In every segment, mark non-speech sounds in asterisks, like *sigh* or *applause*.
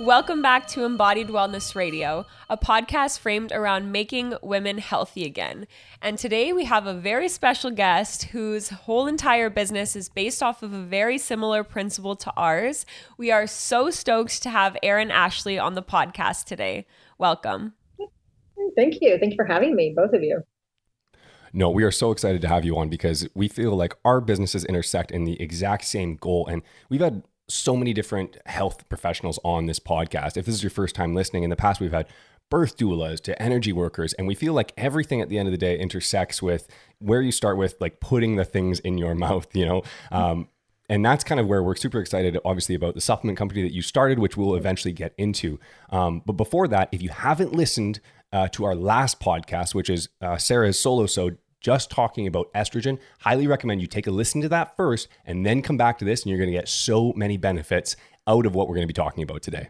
Welcome back to Embodied Wellness Radio, a podcast framed around making women healthy again. And today we have a very special guest whose whole entire business is based off of a very similar principle to ours. We are so stoked to have Erin Ashley on the podcast today. Welcome. Thank you. Thank you for having me, both of you. No, we are so excited to have you on because we feel like our businesses intersect in the exact same goal. And we've had so many different health professionals on this podcast. If this is your first time listening, in the past we've had birth doulas to energy workers and we feel like everything at the end of the day intersects with where you start with like putting the things in your *laughs* mouth you know um, and that's kind of where we're super excited obviously about the supplement company that you started which we'll eventually get into um, but before that if you haven't listened uh, to our last podcast which is uh, sarah's solo so just talking about estrogen. Highly recommend you take a listen to that first and then come back to this, and you're going to get so many benefits out of what we're going to be talking about today.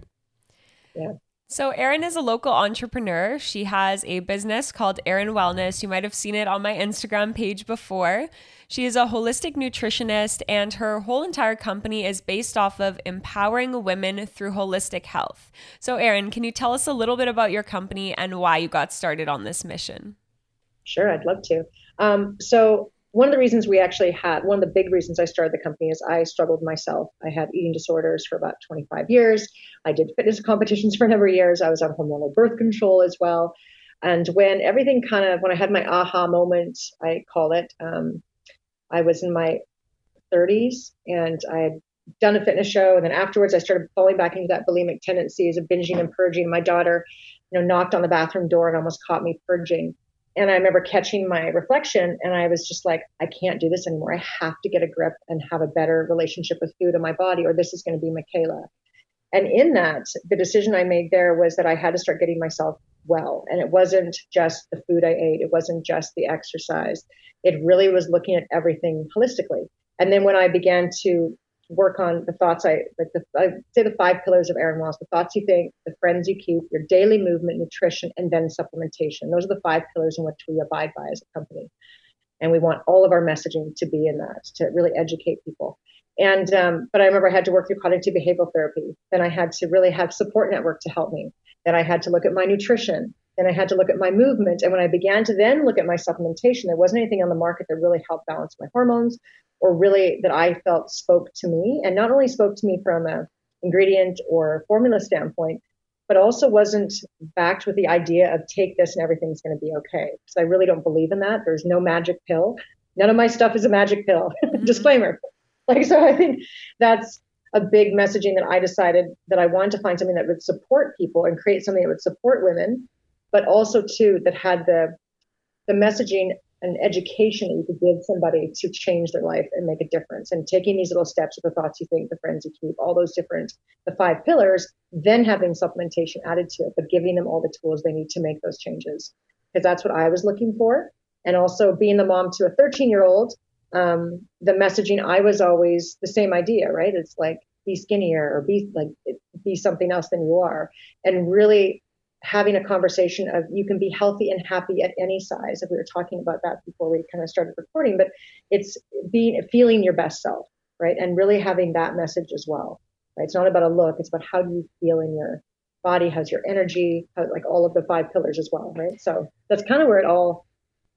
Yeah. So, Erin is a local entrepreneur. She has a business called Erin Wellness. You might have seen it on my Instagram page before. She is a holistic nutritionist, and her whole entire company is based off of empowering women through holistic health. So, Erin, can you tell us a little bit about your company and why you got started on this mission? Sure, I'd love to. Um, so one of the reasons we actually had one of the big reasons I started the company is I struggled myself. I had eating disorders for about 25 years. I did fitness competitions *laughs* for a number of years. I was on hormonal birth control as well. And when everything kind of when I had my aha moment, I call it, um, I was in my 30s and I had done a fitness show, and then afterwards I started falling back into that bulimic tendencies of binging and purging. My daughter, you know, knocked on the bathroom door and almost caught me purging and I remember catching my reflection and I was just like, I can't do this anymore. I have to get a grip and have a better relationship with food in my body, or this is going to be Michaela. And in that, the decision I made there was that I had to start getting myself well. And it wasn't just the food I ate, it wasn't just the exercise. It really was looking at everything holistically. And then when I began to work on the thoughts I like the I say the five pillars of Erin Wellness, the thoughts you think, the friends you keep, your daily movement, nutrition, and then supplementation. Those are the five pillars in which we abide by as a company. And we want all of our messaging to be in that, to really educate people. And um, but I remember I had to work through cognitive behavioral therapy. Then I had to really have support network to help me. Then I had to look at my nutrition. Then I had to look at my movement. And when I began to then look at my supplementation, there wasn't anything on the market that really helped balance my hormones or really that I felt spoke to me, and not only spoke to me from a ingredient or formula standpoint, but also wasn't backed with the idea of take this and everything's going to be okay. Because I really don't believe in that. There's no magic pill. None of my stuff is a magic pill. *laughs* Mm-hmm. Disclaimer. Like so, I think that's a big messaging that I decided that I wanted to find something that would support people and create something that would support women, but also too that had the the messaging and education that you could give somebody to change their life and make a difference. And taking these little steps with the thoughts you think, the friends you keep, all those different, the five pillars, then having supplementation added to it, but giving them all the tools they need to make those changes. Because that's what I was looking for. And also being the mom to a 13 year old, um, the messaging I was always the same idea, right? It's like be skinnier or be like be something else than you are. And really having a conversation of you can be healthy and happy at any size. If we were talking about that before we kind of started recording, but it's being feeling your best self, right? And really having that message as well. Right? It's not about a look, it's about how do you feel in your body, how's your energy, how, like all of the five pillars as well, right? So that's kind of where it all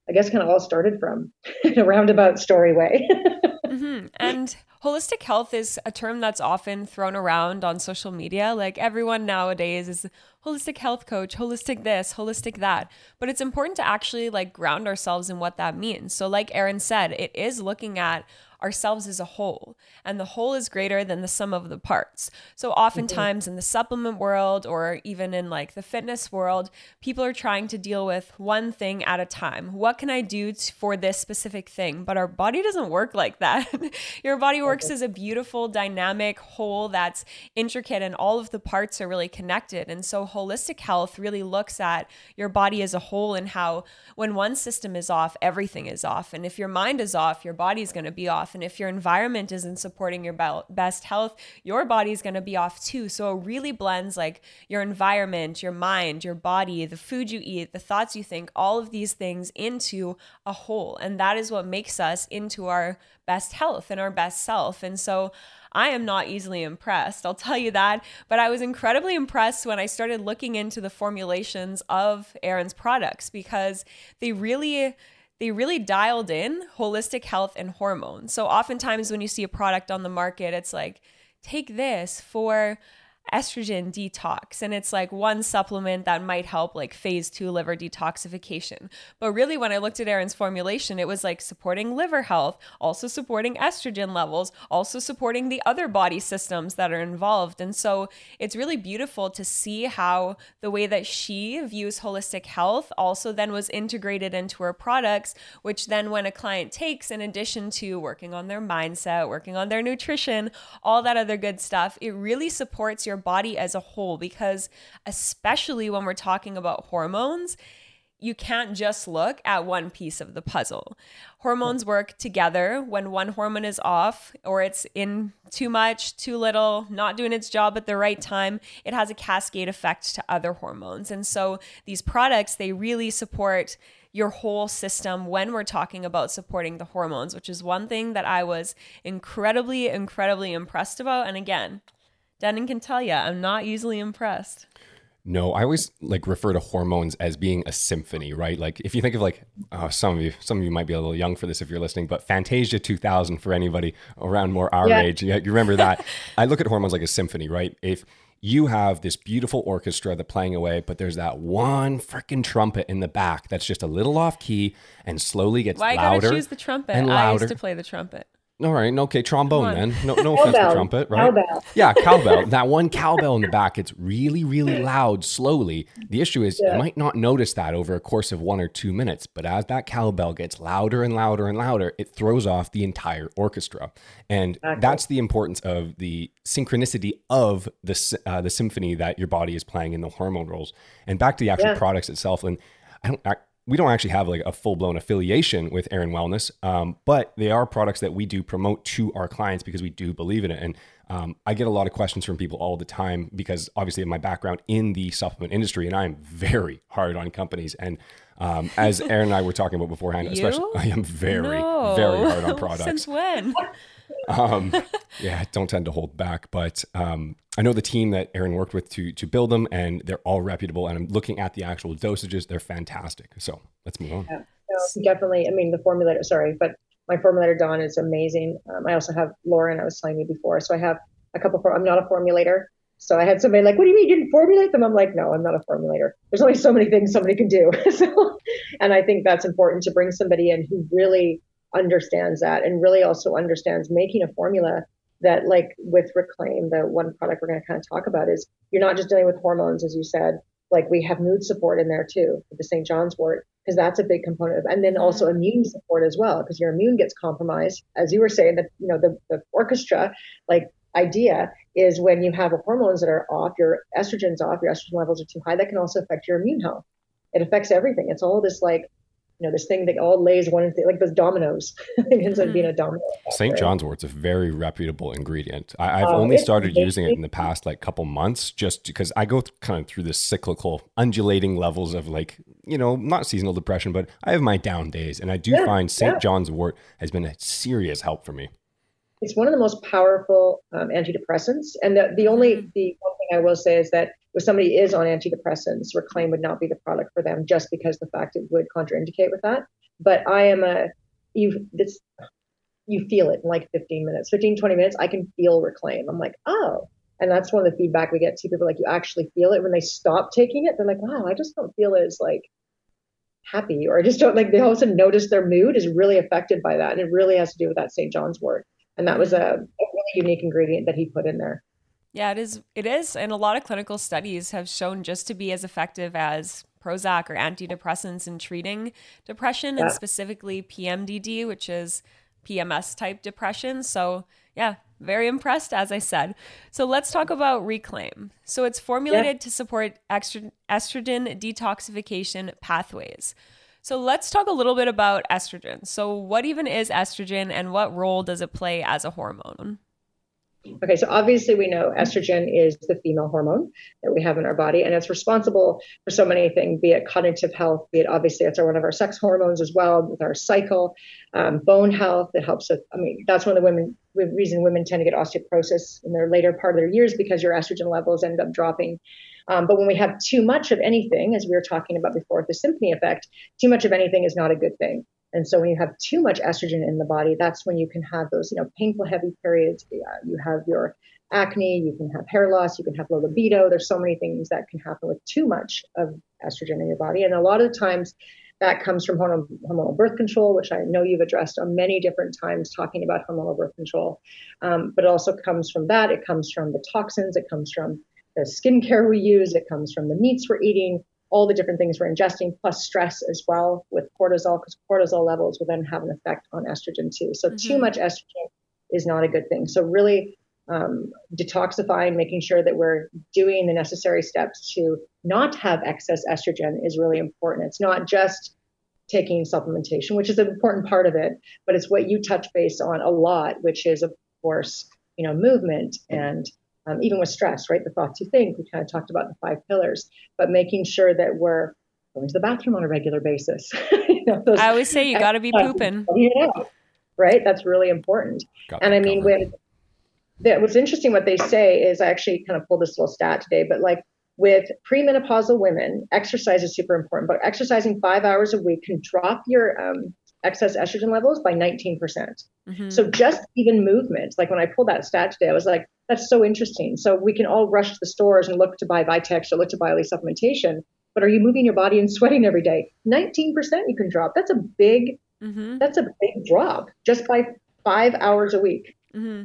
I guess kind of all started from *laughs* in a roundabout story way. *laughs* mm-hmm. And holistic health is a term that's often thrown around on social media. Like everyone nowadays is holistic health coach, holistic this, holistic that. But it's important to actually like ground ourselves in what that means. So, like Erin said, it is looking at ourselves as a whole, and the whole is greater than the sum of the parts. So, oftentimes mm-hmm. in the supplement world or even in like the fitness world, people are trying to deal with one thing at a time. What can I do t- for this specific thing? But our body doesn't work like that. *laughs* Your body works as a beautiful, dynamic whole that's intricate, and all of the parts are really connected. And so, holistic health really looks at your body as a whole and how when one system is off, everything is off. And if your mind is off, your body is going to be off off. And if your environment isn't supporting your best health, your body's going to be off too. So it really blends like your environment, your mind, your body, the food you eat, the thoughts you think, all of these things into a whole. And that is what makes us into our best health and our best self. And so I am not easily impressed, I'll tell you that. But I was incredibly impressed when I started looking into the formulations of Erin's products because they really they really dialed in holistic health and hormones. So oftentimes when you see a product on the market, it's like, take this for estrogen detox. And it's like one supplement that might help like phase 2 liver detoxification. But really when i looked at erin's formulation it was like supporting liver health also supporting estrogen levels also supporting the other body systems that are involved. And so it's really beautiful to see how the way that she views holistic health also then was integrated into her products which then when a client takes in addition to working on their mindset working on their nutrition all that other good stuff it really supports your your body as a whole because especially when we're talking about hormones, you can't just look at one piece of the puzzle. Hormones work together. When one hormone is off or it's in too much, too little, not doing its job at the right time, it has a cascade effect to other hormones. And so these products, they really support your whole system when we're talking about supporting the hormones, which is one thing that I was incredibly, incredibly impressed about. And again, Denon can tell you, I'm not easily impressed. No, I always like refer to hormones as being a symphony, right? Like if you think of like uh, some of you, some of you might be a little young for this if you're listening, but Fantasia 2000 for anybody around more our yeah. age, you remember that? *laughs* I look at hormones like a symphony, right? If you have this beautiful orchestra that's playing away, but there's that one freaking trumpet in the back that's just a little off key and slowly gets Why louder. Why gotta choose the trumpet? And louder. I used to play the trumpet. All right, okay, trombone then. No, no *laughs* offense to trumpet, right? Cowbell. Yeah, cowbell. that one cowbell in the back, it's really, really loud slowly. The issue is yeah. you might not notice that over a course of one or two minutes, but as that cowbell gets louder and louder and louder, it throws off the entire orchestra. And that's the importance of the synchronicity of the uh, the symphony that your body is playing in the hormone roles. And back to the actual yeah. products itself, and I don't. I, we don't actually have like a full blown affiliation with Erin Wellness, um, but they are products that we do promote to our clients because we do believe in it. And um, I get a lot of questions from people all the time because obviously of my background in the supplement industry, and I'm very hard on companies. And um, as Erin and I were talking about beforehand, *laughs* especially I am very, no. very hard on *laughs* products. Since when? Um, yeah, don't tend to hold back. But um, I know the team that Erin worked with to to build them, and they're all reputable. And I'm looking at the actual dosages; they're fantastic. So let's move on. Yeah, so definitely. I mean, the formulator. Sorry, but my formulator Dawn is amazing. Um, I also have Lauren. I was telling you before, so I have a couple. For, I'm not a formulator. So I had somebody like, "What do you mean you didn't formulate them?" I'm like, "No, I'm not a formulator. There's only so many things somebody can do." *laughs* so, and I think that's important to bring somebody in who really understands that and really also understands making a formula that like with reclaim the one product we're going to kind of talk about is you're not just dealing with hormones as you said. Like we have mood support in there too with the st john's wort because that's a big component of and then also mm-hmm. immune support as well because your immune gets compromised. As you were saying that you know the, the orchestra like idea is when you have hormones that are off your estrogens off your estrogen levels are too high that can also affect your immune health. It affects everything. It's all this like you know, this thing that all lays one thing, like those dominoes. *laughs* it ends up being a mm-hmm. domino. St. John's wort's a very reputable ingredient. I, have uh, only started using it in the past like couple months, just because I go th- kind of through this cyclical, undulating levels of like, you know, not seasonal depression, but I have my down days, and I do yeah, find St. Yeah. John's wort has been a serious help for me. It's one of the most powerful um, antidepressants, and the, the only mm-hmm. the one thing I will say is that if somebody is on antidepressants, Reclaim would not be the product for them just because the fact it would contraindicate with that. But I am a you this you feel it in like 15 minutes, 15, 20 minutes, I can feel Reclaim. I'm like, oh. And that's one of the feedback we get to people like you actually feel it when they stop taking it. They're like, wow, I just don't feel as like happy or I just don't like they all of a sudden notice their mood is really affected by that. And it really has to do with that St. John's wort. And that was a, a really unique ingredient that he put in there. Yeah, it is. It is. And a lot of clinical studies have shown just to be as effective as Prozac or antidepressants in treating depression yeah. and specifically PMDD, which is PMS type depression. So, yeah, very impressed, as I said. So, let's talk about Reclaim. So, it's formulated yeah. to support estrogen detoxification pathways. So let's talk a little bit about estrogen. So, what even is estrogen and what role does it play as a hormone? Okay, so obviously we know estrogen is the female hormone that we have in our body, and it's responsible for so many things, be it cognitive health, be it obviously it's one of our sex hormones as well, with our cycle, um, bone health. It helps with, I mean, that's one of the women reason women tend to get osteoporosis in their later part of their years because your estrogen levels end up dropping. Um, but when we have too much of anything, as we were talking about before, the symphony effect, too much of anything is not a good thing. And so when you have too much estrogen in the body, that's when you can have those, you know, painful, heavy periods. You have your acne, you can have hair loss, you can have low libido. There's so many things that can happen with too much of estrogen in your body. And a lot of the times that comes from hormonal, hormonal birth control, which I know you've addressed on many different times talking about hormonal birth control. Um, but it also comes from that. It comes from the toxins. It comes from the skincare we use. It comes from the meats we're eating all the different things we're ingesting, plus stress as well with cortisol, because cortisol levels will then have an effect on estrogen too. So mm-hmm. too much estrogen is not a good thing. So really um, detoxifying, making sure that we're doing the necessary steps to not have excess estrogen is really important. It's not just taking supplementation, which is an important part of it, but it's what you touch base on a lot, which is of course, you know, movement and um, even with stress, right? The thoughts you think, we kind of talked about the five pillars, but making sure that we're going to the bathroom on a regular basis. *laughs* you know, I always say you got to be *laughs* pooping. Yeah, right? That's really important. Got and I mean, with that, what's interesting, what they say is I actually kind of pulled this little stat today, but like with premenopausal women, exercise is super important, but exercising five hours a week can drop your um, excess estrogen levels by 19%. percent mm hmm So just even movement, like when I pulled that stat today, I was like, that's so interesting. So we can all rush to the stores and look to buy Vitex or look to buy Elite supplementation, but are you moving your body and sweating every day? 19% you can drop. That's a big, mm-hmm. that's a big drop just by five hours a week. Mm-hmm.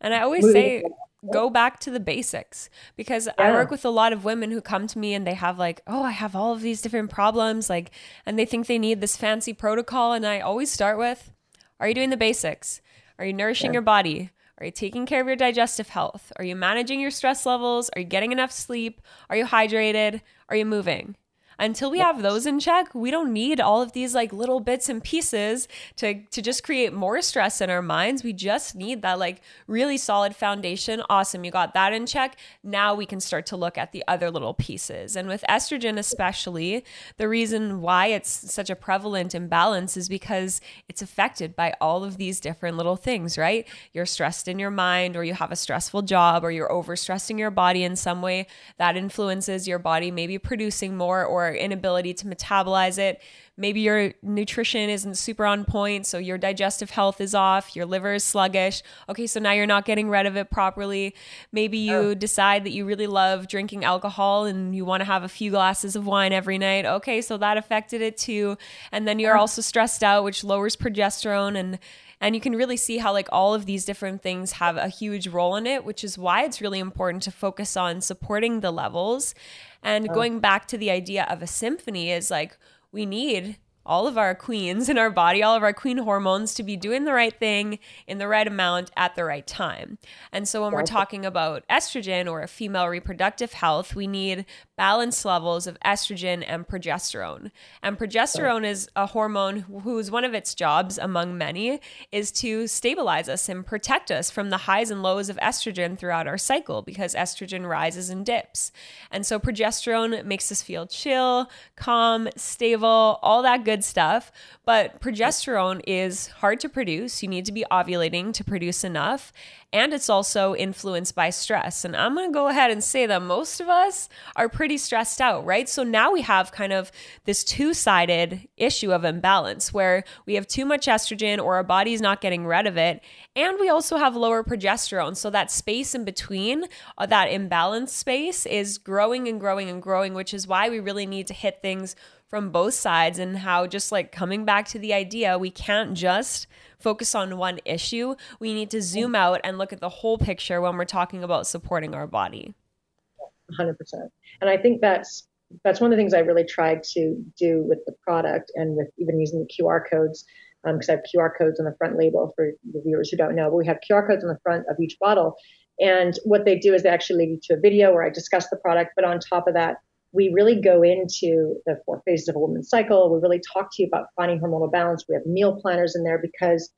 And I always Moving say, go back to the basics because yeah. I work with a lot of women who come to me and they have like, oh, I have all of these different problems, like, and they think they need this fancy protocol. And I always start with, are you doing the basics? Are you nourishing yeah. your body? Are you taking care of your digestive health? Are you managing your stress levels? Are you getting enough sleep? Are you hydrated? Are you moving? Until we have those in check, we don't need all of these like little bits and pieces to to just create more stress in our minds. We just need that like really solid foundation. Awesome, you got that in check. Now we can start to look at the other little pieces. And with estrogen especially, the reason why it's such a prevalent imbalance is because it's affected by all of these different little things, right? You're stressed in your mind or you have a stressful job or you're overstressing your body in some way that influences your body maybe producing more or inability to metabolize it. Maybe your nutrition isn't super on point, so your digestive health is off, your liver is sluggish. Okay, so now you're not getting rid of it properly. Maybe you oh. decide that you really love drinking alcohol and you want to have a few glasses of wine every night. Okay, so that affected it too. And then you're oh. also stressed out, which lowers progesterone and and you can really see how like all of these different things have a huge role in it which is why it's really important to focus on supporting the levels and oh. going back to the idea of a symphony is like we need all of our queens in our body, all of our queen hormones to be doing the right thing in the right amount at the right time. And so when we're talking about estrogen or a female reproductive health, we need balanced levels of estrogen and progesterone. And progesterone is a hormone whose one of its jobs, among many, is to stabilize us and protect us from the highs and lows of estrogen throughout our cycle because estrogen rises and dips. And so progesterone makes us feel chill, calm, stable, all that good stuff. But progesterone is hard to produce. You need to be ovulating to produce enough and it's also influenced by stress. And I'm going to go ahead and say that most of us are pretty stressed out, right? So now we have kind of this two sided issue of imbalance where we have too much estrogen or our body's not getting rid of it. And we also have lower progesterone. So that space in between, uh, that imbalance space, is growing and growing and growing, which is why we really need to hit things from both sides and how just like coming back to the idea we can't just focus on one issue. We need to zoom out and look at the whole picture when we're talking about supporting our body. 100%. And I think that's that's one of the things I really tried to do with the product and with even using the QR codes because um, I have QR codes on the front label for the viewers who don't know. But we have QR codes on the front of each bottle, and what they do is they actually lead you to a video where I discuss the product. But on top of that, we really go into the four phases of a woman's cycle. We really talk to you about finding hormonal balance. We have meal planners in there because,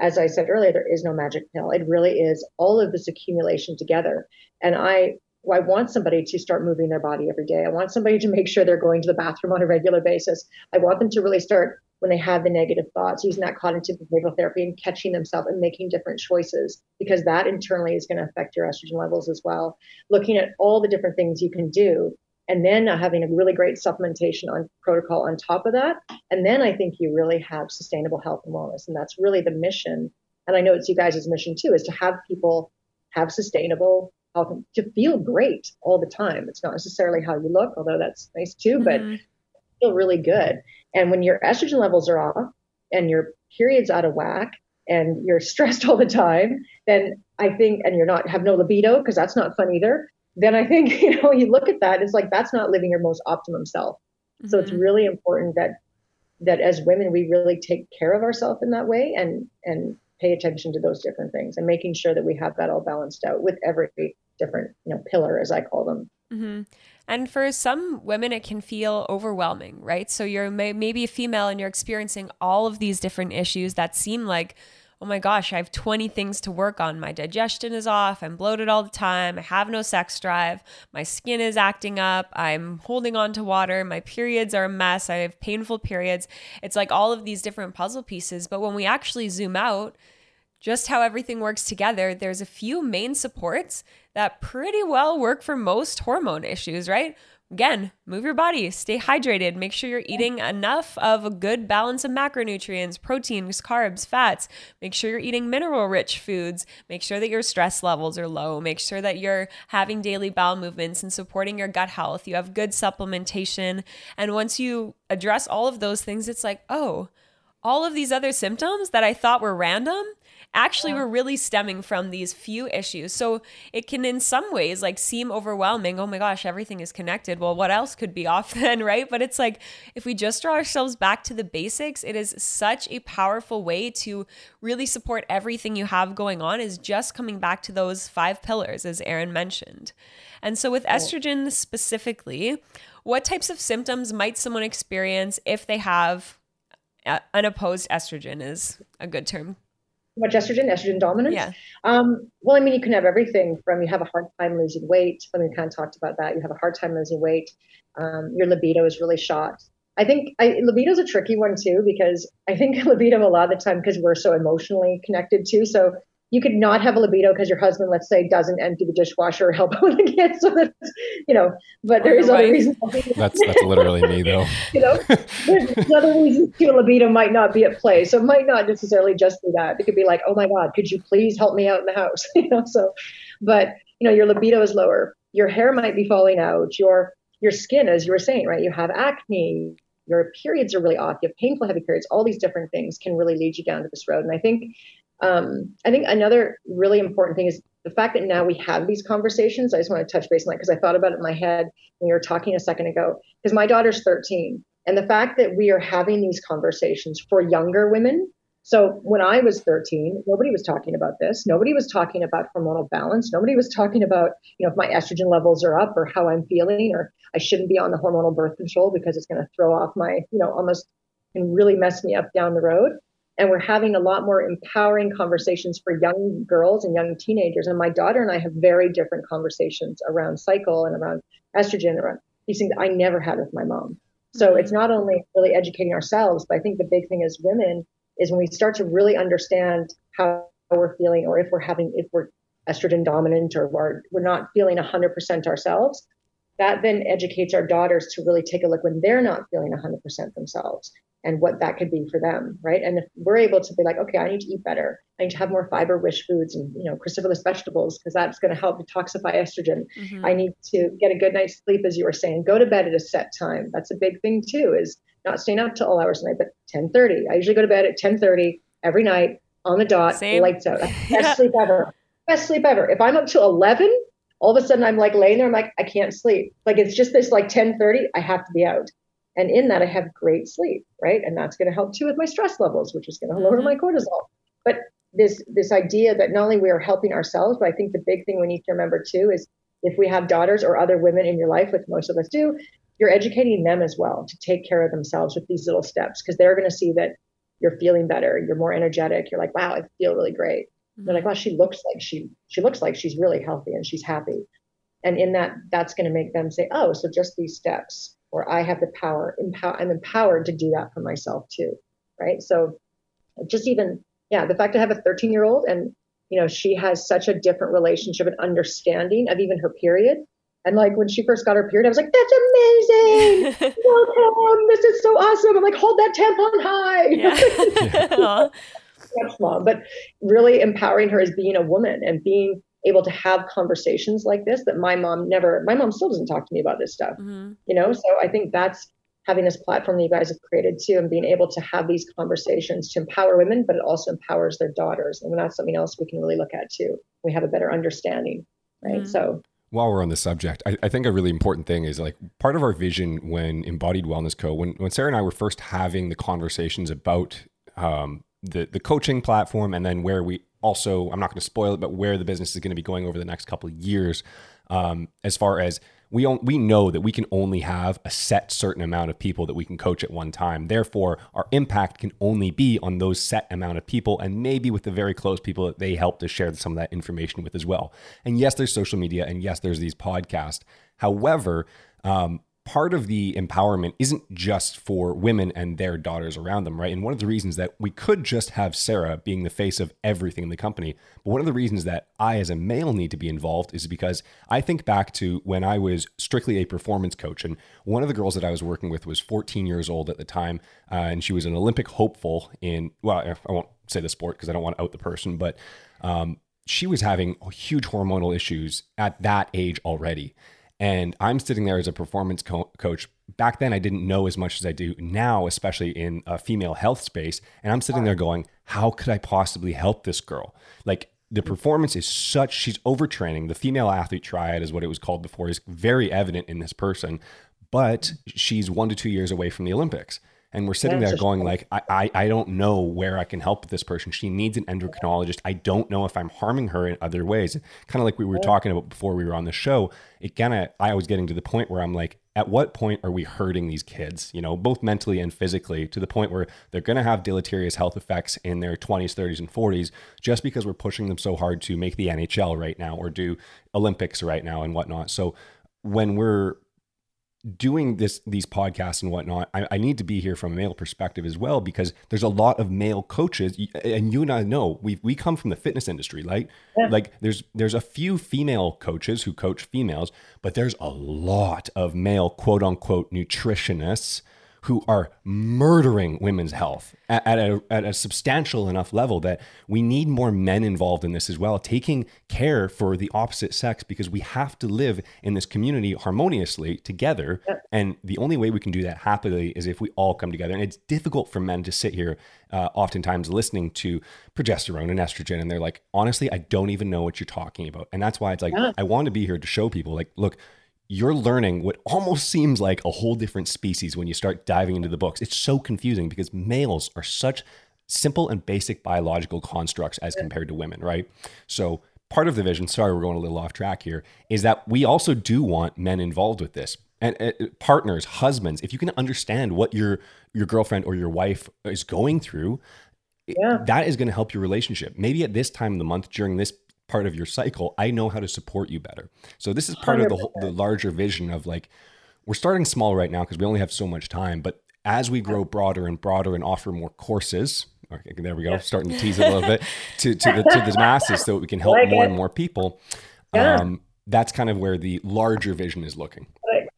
as I said earlier, there is no magic pill. It really is all of this accumulation together. And I, I want somebody to start moving their body every day. I want somebody to make sure they're going to the bathroom on a regular basis. I want them to really start when they have the negative thoughts, using that cognitive behavioral therapy and catching themselves and making different choices, because that internally is going to affect your estrogen levels as well. Looking at all the different things you can do and then having a really great supplementation on protocol on top of that. And then i think you really have sustainable health and wellness. And that's really the mission. And i know it's you guys' mission too is to have people have sustainable health to feel great all the time. It's not necessarily how you look although that's nice too but mm-hmm. feel really good. And when your estrogen levels are off and your period's out of whack and you're *laughs* stressed all the time then i think and you're not have no libido because that's not fun either then I think, *laughs* you know, you look at that, it's like that's not living your most optimum self. Mm-hmm. So it's mm-hmm. really important that that as women we really take care of ourselves in that way and and pay attention to those different things and making sure that we have that all balanced out with every different, you know, pillar as I call them. Mm-hmm. And for some women, it can feel overwhelming, right? So you're may- maybe a female and you're experiencing all of these different issues that seem like oh my gosh, I have 20 things to work on. My digestion is off. I'm bloated all the time. I have no sex drive. My skin is acting up. I'm holding on to water. My periods are a mess. I have painful periods. It's like all of these different puzzle pieces. But when we actually zoom out, just how everything works together, there's a few main supports that pretty well work for most hormone issues, right? Again, move your body, stay hydrated, make sure you're eating enough of a good balance of macronutrients, proteins, carbs, fats. Make sure you're eating mineral rich foods. Make sure that your stress levels are low. Make sure that you're having daily bowel movements and supporting your gut health. You have good supplementation. And once you address all of those things, it's like, oh, all of these other symptoms that I thought were random actually yeah. were really stemming from these few issues. So it can, in some ways, like seem overwhelming. Oh my gosh, everything is connected. Well, what else could be *laughs* off then, right? But it's like if we just draw ourselves back to the basics, it is such a powerful way to really support everything you have going on, is just coming back to those five pillars, as Erin mentioned. And so with estrogen specifically, what types of symptoms might someone experience if they have uh, unopposed estrogen is a good term much estrogen, estrogen dominance. Yeah. Um, well, I mean, you can have everything from you have a hard time losing weight. I mean, we kind of talked about that. You have a hard time losing weight. Um, your libido is really shot. I think I, libido is a tricky one too because I think *laughs* libido a lot of the time because we're so emotionally connected too. So you could not have a libido because your husband, let's say, doesn't empty the dishwasher or help out *laughs* with the kids. So that's, you know, but there is other reasons. *laughs* That's that's literally me though. *laughs* you know, there's other reasons your libido might not be at play. So it might not necessarily just be that. It could be like, oh my God, could you please help me out in the house? you know, so, but you know, your libido is lower. Your hair might be falling out. Your your skin, as you were saying, right? You have acne. Your periods are really off. You have painful, heavy periods. All these different things can really lead you down to this road. And I think um, I think another really important thing is the fact that now we have these conversations. I just want to touch base on that because I thought about it in my head when you were talking a second ago. Because my daughter's 13, and the fact that we are having these conversations for younger women. So when I was 13, nobody was talking about this. Nobody was talking about hormonal balance. Nobody was talking about, you know, if my estrogen levels are up or how I'm feeling, or I shouldn't be on the hormonal birth control because it's going to throw off my, you know, almost and really mess me up down the road and we're having a lot more empowering conversations for young girls and young teenagers and my daughter and i have very different conversations around cycle and around estrogen around these things i never had with my mom so mm-hmm. it's not only really educating ourselves but i think the big thing as women is when we start to really understand how we're feeling or if we're having if we're estrogen dominant or we're, we're not feeling 100% ourselves that then educates our daughters to really take a look when they're not feeling 100% themselves and what that could be for them, right? And if we're able to be like, okay, I need to eat better, I need to have more fiber-rich foods and you know cruciferous vegetables because that's going to help detoxify estrogen. Mm-hmm. I need to get a good night's sleep, as you were saying. Go to bed at a set time. That's a big thing too. Is not staying up till all hours of night, but 10:30. I usually go to bed at 10:30 every night on the dot, Same. lights out. Best *laughs* yeah. sleep ever. Best sleep ever. If I'm up till 11, all of a sudden I'm like laying there. I'm like, I can't sleep. Like it's just this like 10:30. I have to be out. And in that, I have great sleep, right? And that's going to help too with my stress levels, which is going to lower mm-hmm. my cortisol. But this this idea that not only we are helping ourselves, but I think the big thing we need to remember too is if we have daughters or other women in your life, which most of us do, you're educating them as well to take care of themselves with these little steps because they're going to see that you're feeling better, you're more energetic, you're like, wow, I feel really great. They're like, wow, she looks like she she looks like she's really healthy and she's happy. And in that, that's going to make them say, oh, so just these steps, or I have the power, empower, I'm empowered to do that for myself too, right? So just even, yeah, the fact to have a 13 year old and you know she has such a different relationship and understanding of even her period and like when she first got her period, I was like, "That's amazing! *laughs* Welcome! This is so awesome!" I'm like, "Hold that tampon high!" Yeah. *laughs* *laughs* That's mom, but really empowering her as being a woman and being able to have conversations like this that my mom never. My mom still doesn't talk to me about this stuff, mm-hmm. you know. So I think that's having this platform that you guys have created too, and being able to have these conversations to empower women, but it also empowers their daughters, and that's something else we can really look at too. We have a better understanding, right? Mm-hmm. So while we're on the subject, I, I, think a really important thing is like part of our vision when Embodied Wellness Co. When when Sarah and I were first having the conversations about um, the the coaching platform, and then where we also I'm not going to spoil it, but where the business is going to be going over the next couple of years, um, as far as we we know that we can only have a set certain amount of people that we can coach at one time. Therefore, our impact can only be on those set amount of people and maybe with the very close people that they help to share some of that information with as well. And yes, there's social media and yes, there's these podcasts. However, um, part of the empowerment isn't just for women and their daughters around them, right? And one of the reasons that we could just have Sarah being the face of everything in the company, but one of the reasons that I, as a male, need to be involved is because I think back to when I was strictly a performance coach. And one of the girls that I was working with was 14 years old at the time, uh, and she was an Olympic hopeful in, well, I won't say the sport because I don't want to out the person, but um, she was having huge hormonal issues at that age already. And I'm sitting there as a performance co- coach. Back then, I didn't know as much as I do now, especially in a female health space. And I'm sitting there going, how could I possibly help this girl? Like, the performance is such, she's overtraining. The female athlete triad is what it was called before, is very evident in this person, but she's one to two years away from the Olympics. And we're sitting there going like, I, I, I don't know where I can help this person. She needs an endocrinologist. I don't know if I'm harming her in other ways. Kind of like we were talking about before we were on the show. It kind of, I was getting to the point where I'm like, at what point are we hurting these kids, you know, both mentally and physically to the point where they're going to have deleterious health effects in their 20s, 30s, and 40s just because we're pushing them so hard to make the NHL right now or do Olympics right now and whatnot. So when we're doing this these podcasts and whatnot I, I, need to be here from a male perspective as well because there's a lot of male coaches and you and i know we we come from the fitness industry right yeah. like there's there's a few female coaches who coach females but there's a lot of male quote unquote nutritionists who are murdering women's health at, at, a, at a substantial enough level that we need more men involved in this as well, taking care for the opposite sex because we have to live in this community harmoniously together. And the only way we can do that happily is if we all come together. And it's difficult for men to sit here, uh, oftentimes listening to progesterone and estrogen, and they're like, honestly, I don't even know what you're talking about. And that's why it's like, yeah. I want to be here to show people, like, look, you're learning what almost seems like a whole different species when you start diving into the books. It's so confusing because males are such simple and basic biological constructs as compared to women, right? So, part of the vision, sorry, we're going a little off track here, is that we also do want men involved with this. And uh, partners, husbands, if you can understand what your your girlfriend or your wife is going through, yeah. that is going to help your relationship. Maybe at this time of the month during this part of your cycle, I know how to support you better. So this is part 100%. of the the larger vision of like we're starting small right now because we only have so much time, but as we grow broader and broader and offer more courses, okay, there we go, starting to tease it a little bit *laughs* to to the to the masses so that we can help like more it. and more people. Yeah. Um, that's kind of where the larger vision is looking.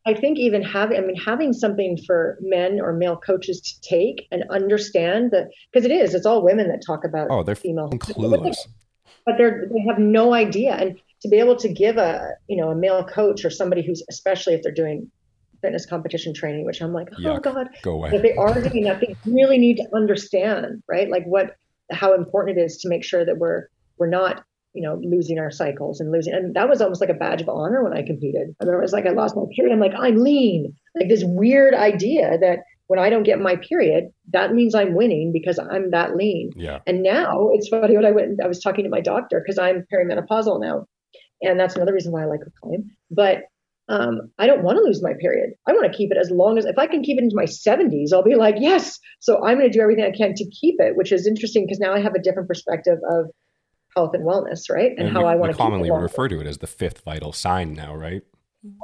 I think even having, I mean, having something for men or male coaches to take and understand that, because it is, it's all women that talk about. Oh, they're female clueless but they're they have no idea. And to be able to give a you know a male coach or somebody who's especially if they're doing fitness competition training which i'm like oh Yuck. god go away. if they are doing that they really need to understand right? Like what how important it is to make sure that we're we're not you know losing our cycles and losing and that was almost like a badge of honor when i competed. I remember it was like i lost my period. I'm like i'm lean. Like this weird idea that when I don't get my period, that means I'm winning because I'm that lean. Yeah. And now it's funny when I went, I was talking to my doctor because I'm perimenopausal now. And that's another reason why I like Reclaim. But um, I don't want to lose my period. I want to keep it as long as if I can keep it into my 70s, I'll be like, yes. So I'm going to do everything I can to keep it, which is interesting because now I have a different perspective of health and wellness, right? And, and how we, I want to commonly refer to it as the fifth vital sign now, right?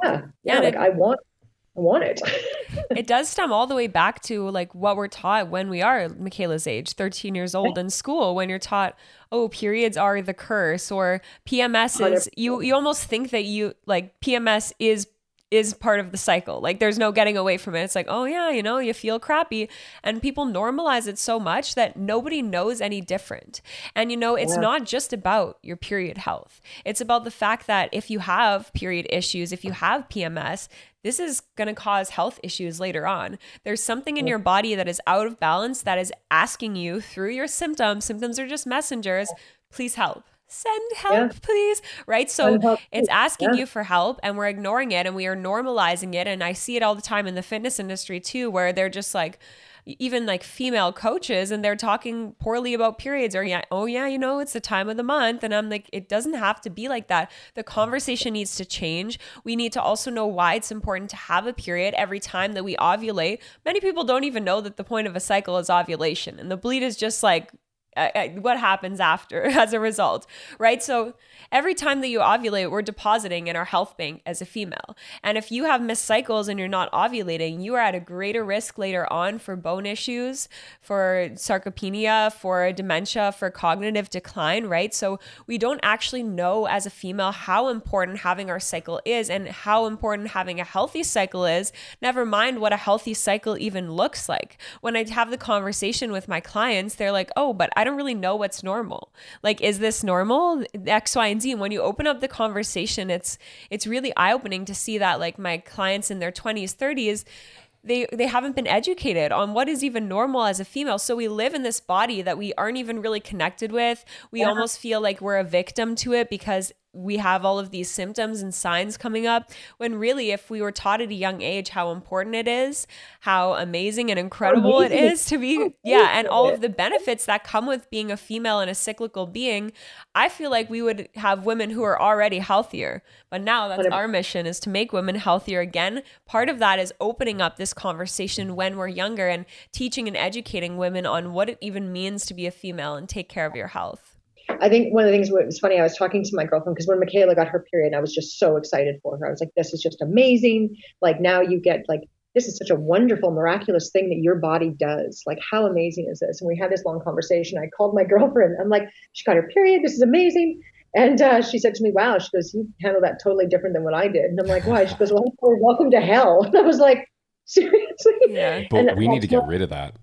Yeah, yeah. like it, I want, I want it. *laughs* it does stem all the way back to like what we're taught when we are Michaela's age, 13 years old in school, when you're taught, oh, periods are the curse or PMS is, you, you almost think that you like PMS is is part of the cycle. Like there's no getting away from it. It's like, oh yeah, you know, you feel crappy. And people normalize it so much that nobody knows any different. And you know, it's yeah. not just about your period health. It's about the fact that if you have period issues, if you have PMS, this is going to cause health issues later on. There's something in your body that is out of balance that is asking you through your symptoms. Symptoms are just messengers. Please help send help, yeah. please. Right. So it's asking yeah. you for help and we're ignoring it and we are normalizing it. And I see it all the time in the fitness industry too, where they're just like, even like female coaches and they're talking poorly about periods or yeah oh yeah you know it's the time of the month and i'm like it doesn't have to be like that. The conversation needs to change. We need to also know why it's important to have a period every time that we ovulate. Many people don't even know that the point of a cycle is ovulation and the bleed is just like what happens after *laughs* as a result, right? So every time that you ovulate, we're depositing in our health bank as a female. And if you have missed cycles and you're not ovulating, you are at a greater risk later on for bone issues, for sarcopenia, for dementia, for cognitive decline, right? So we don't actually know as a female how important having our cycle is and how important having a healthy cycle is, never mind what a healthy cycle even looks like. When I have the conversation with my clients, they're like, oh, but I I don't really know what's normal. Like, is this normal? X, Y, and Z. And when you open up the conversation, it's it's really eye opening to see that like my clients in their 20s, 30s, they they haven't been educated on what is even normal as a female so we live in this body that we aren't even really connected with we yeah. almost feel like we're a victim to it because we have all of these symptoms and signs coming up when really if we were taught at a young age how important it is how amazing and incredible amazing. it is to be yeah and all of the benefits that come with being a female and a cyclical being i feel like we would have women who are already healthier. But now that's our mission is to make women healthier again. Part of that is opening up this conversation when we're younger and teaching and educating women on what it even means to be a female and take care of your health I think one of the things was funny, I was talking to my girlfriend because when Michaela got her period, I was just so excited for her. I was like, this is just amazing. Like now you get like, this is such a wonderful, miraculous thing that your body does. Like, how amazing is this? And we had this long conversation. I called my *laughs* girlfriend. I'm like, she got her period. This is amazing. And uh, she said to me, wow, she goes, you handled that totally different than what I did. And I'm like, why? She goes, well, *laughs* welcome to hell. *laughs* And I was like, seriously? Yeah. But and we need to get rid of that.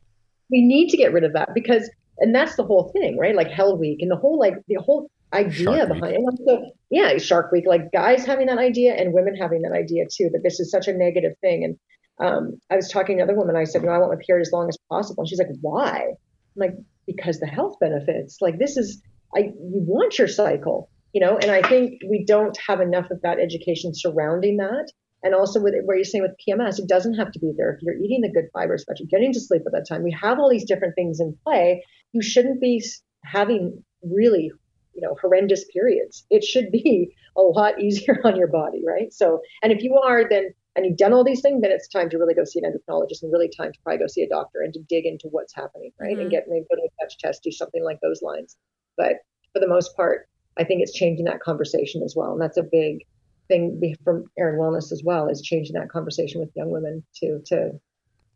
We need to get rid of that because and that's the whole thing, right? Like Hell Week and the whole like the whole idea behind it. So, yeah, Shark Week, like guys having that idea and women having that idea too, that this is such a negative thing. And um, I was talking to another woman. I said, you know, I want my period as long as possible. And she's like, why? I'm like, because the health benefits. Like this is, I you want your cycle, you know. And I think we don't have enough of that education surrounding that. And also with where you're saying with PMS, it doesn't have to be there. If you're eating the good fibers, but you're getting to sleep at that time, we have all these different things in play. You shouldn't be having really, you know, horrendous periods. It should be a lot easier *laughs* on your body, right? So, and if you are, then and you've done all these things, then it's time to really go see an endocrinologist and really time to probably go see a doctor and to dig into what's happening, right? Mm-hmm. And get maybe go to a DUTCH test, do something like those lines. But for the most part, I think it's changing that conversation as well, and that's a big thing from Erin Wellness as well is changing that conversation with young women to to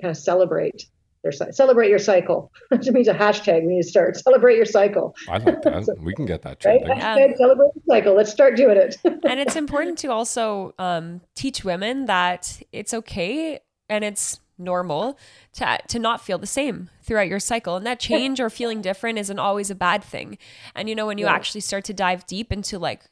kind of celebrate their celebrate your cycle. *laughs* Which means a hashtag we need to start celebrate your cycle. I like that. *laughs* so, we can get that trending. Right? Hashtag celebrate your cycle. Let's start doing it. *laughs* and it's important to also um, teach women that it's okay and it's normal to to not feel the same throughout your cycle and that change or feeling different isn't always a bad thing and you know when you yeah. actually start to dive deep into like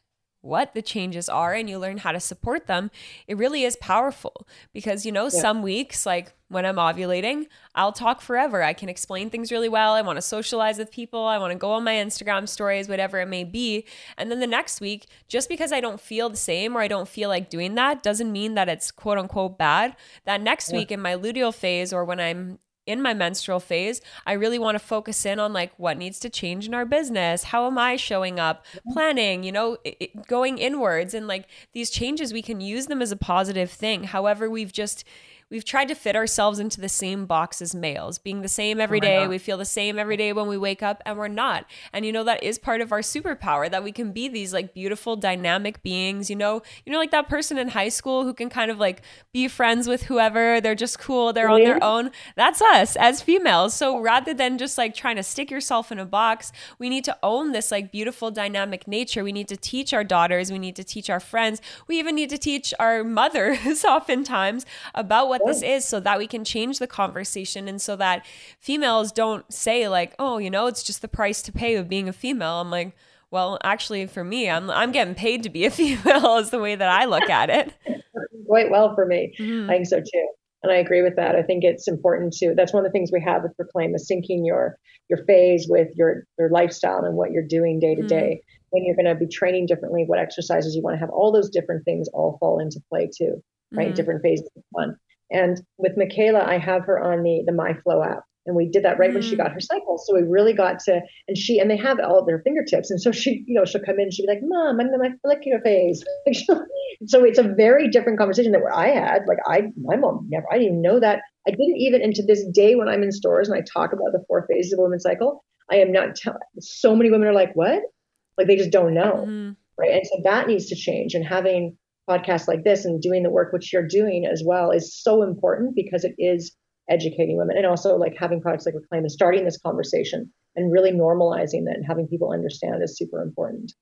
what the changes are and you learn how to support them, it really is powerful because, you know, yeah. some weeks, like when I'm ovulating, I'll talk forever. I can explain things really well. I want to socialize with people. I want to go on my Instagram stories, whatever it may be. And then the next week, just because I don't feel the same or I don't feel like doing that doesn't mean that it's quote unquote bad. That next yeah. week in my luteal phase or when I'm in my menstrual phase, I really want to focus in on like what needs to change in our business. How am I showing up? Mm-hmm. Planning, you know, it, going inwards and like these changes, we can use them as a positive thing. However, we've just we've tried to fit ourselves into the same box as males, being the same every oh day. We feel the same every day when we wake up, and we're not. And you know that is part of our superpower that we can be these like beautiful, dynamic beings. You know, you know, like that person in high school who can kind of like be friends with whoever. They're just cool. They're on their own. That's us as females. So rather than just like trying to stick yourself in a box, we need to own this like beautiful, dynamic nature. We need to teach our daughters. We need to teach our friends. We even need to teach our mothers *laughs* oftentimes about what this is so that we can change the conversation and so that females don't say like, "Oh, you know, it's just the price to pay of being a female." I'm like, "Well, actually for me, I'm I'm getting paid to be a *laughs* female is the way that I look at it." *laughs* Quite well for me. Mm-hmm. I think so too. And I agree with that. I think it's important to that's one of the things we have with Reclaim is syncing your your phase with your your lifestyle and what you're doing day to mm-hmm. day. When you're going to be training differently, what exercises you want to have, all those different things all fall into play too, right? Mm-hmm. Different phases of one. And with Michaela, I have her on the the MyFlow app. And we did that right mm. when she mm. got her cycle. So we really got to, and she, and they have all at their fingertips. And so she, you know, she'll come in and she'll be like, Mom, I'm in my follicular phase. so it's a very different conversation that I had. Like I, my mom never, I didn't even know that. I didn't even, into this day when I'm in stores and I talk about the four phases of a woman's cycle, I am not telling, so many women are like, what? Like they just don't know. Mm. Right. And so that needs to change. And having, podcasts like this and doing the work which you're doing as well is so important because it is educating women and also like having products like reclaim and starting this conversation and really normalizing that and having people understand is super important.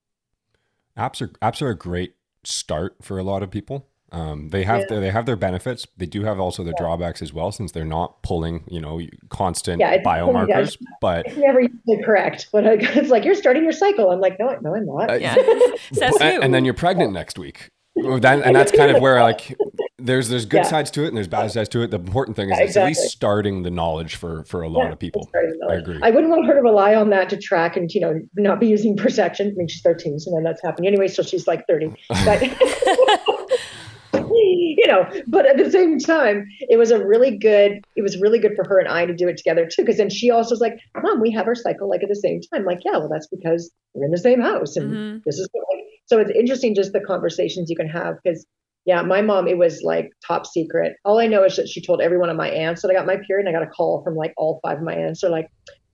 Apps are apps are a great start for a lot of people. Um, they have yeah. their, they have their benefits. They do have also their yeah. drawbacks as well, since they're not pulling you know constant yeah, biomarkers. But it's never usually correct. But *laughs* it's like you're starting your cycle. I'm like, no, no, I'm not. Uh, yeah. *laughs* and, and, then you're pregnant next week. That, and that's kind of where *laughs* like there's there's good yeah. sides to it and there's bad sides to it. The important thing is yeah, exactly. at least starting the knowledge for for a lot yeah, of people. I agree. I wouldn't want her to rely on that to track and you know not be using Perception. I mean, she's 13, so then that's happening anyway. So she's like 30. But *laughs* *laughs* you know, but at the same time, it was a really good. It was really good for her and I to do it together too, because then she also was like, "Mom, we have our cycle like at the same time." Like, yeah, well, that's because we're in the same house, and mm-hmm. this is what so it's interesting just the conversations you can have because yeah, my mom, it was like top secret. All I know is that she told every one of my aunts that I got my period. And I got a call from like all five of my aunts. They're like,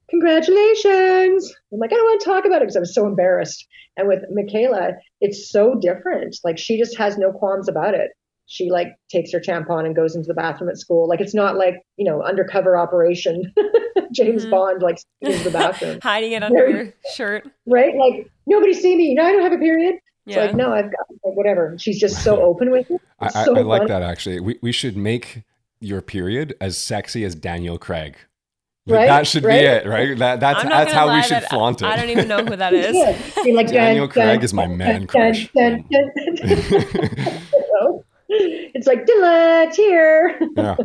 congratulations. I'm like, I don't want to talk about it because I was so embarrassed. And with Michaela, it's so different. Like she just has no qualms about it. She like takes her tampon and goes into the bathroom at school. Like it's not like, you know, undercover operation. *laughs* James mm-hmm. Bond like into the bathroom. *laughs* Hiding it under her shirt. Right? Like nobody see me. You know, I don't have a period. Yeah. like, no, I've got like, whatever. She's just so open with it. I, so I, like that actually. We, we should make your period as sexy as Daniel Craig. Like, right? That should right? be it, right? That that's that's how we should flaunt it. I don't even know who that *laughs* is. yeah. like, Daniel dun, Craig dun, is my man crush. Dun, *laughs* it's like Dilla here. Yeah.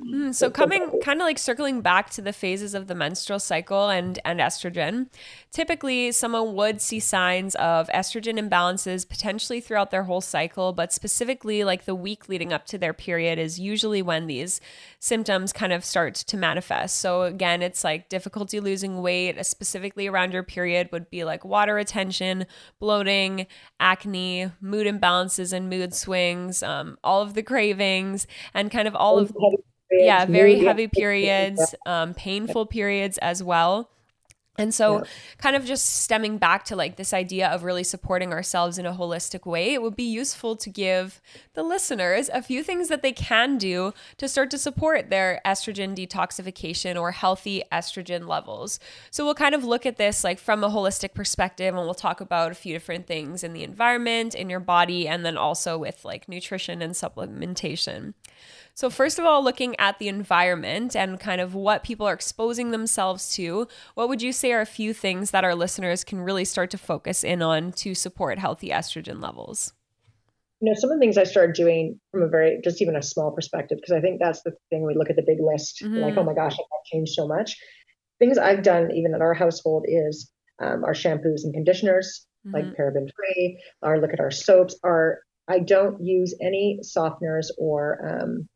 Mm, so coming kind of like circling back to the phases of the menstrual cycle and and estrogen, typically someone would see signs of estrogen imbalances potentially throughout their whole cycle, but specifically like the week leading up to their period is usually when these symptoms kind of start to manifest. So again, it's like difficulty losing weight, specifically around your period would be like water retention, bloating, acne, mood imbalances and mood swings, um, all of the cravings, and kind of all of yeah, very heavy periods, um, painful periods as well. And so, yeah. kind of just stemming back to like this idea of really supporting ourselves in a holistic way, it would be useful to give the listeners a few things that they can do to start to support their estrogen detoxification or healthy estrogen levels. So, we'll kind of look at this like from a holistic perspective and we'll talk about a few different things in the environment, in your body, and then also with like nutrition and supplementation. So, first of all, looking at the environment and kind of what people are exposing themselves to, what would you say are a few things that our listeners can really start to focus in on to support healthy estrogen levels? You know, some of the things I started doing from a very, just even a small perspective, because I think that's the thing we look at the big list, mm-hmm. like, oh my gosh, I've changed so much. Things I've done, even in our household, is um, our shampoos and conditioners, mm-hmm. like paraben free, our look at our soaps, our I don't use any softeners or um,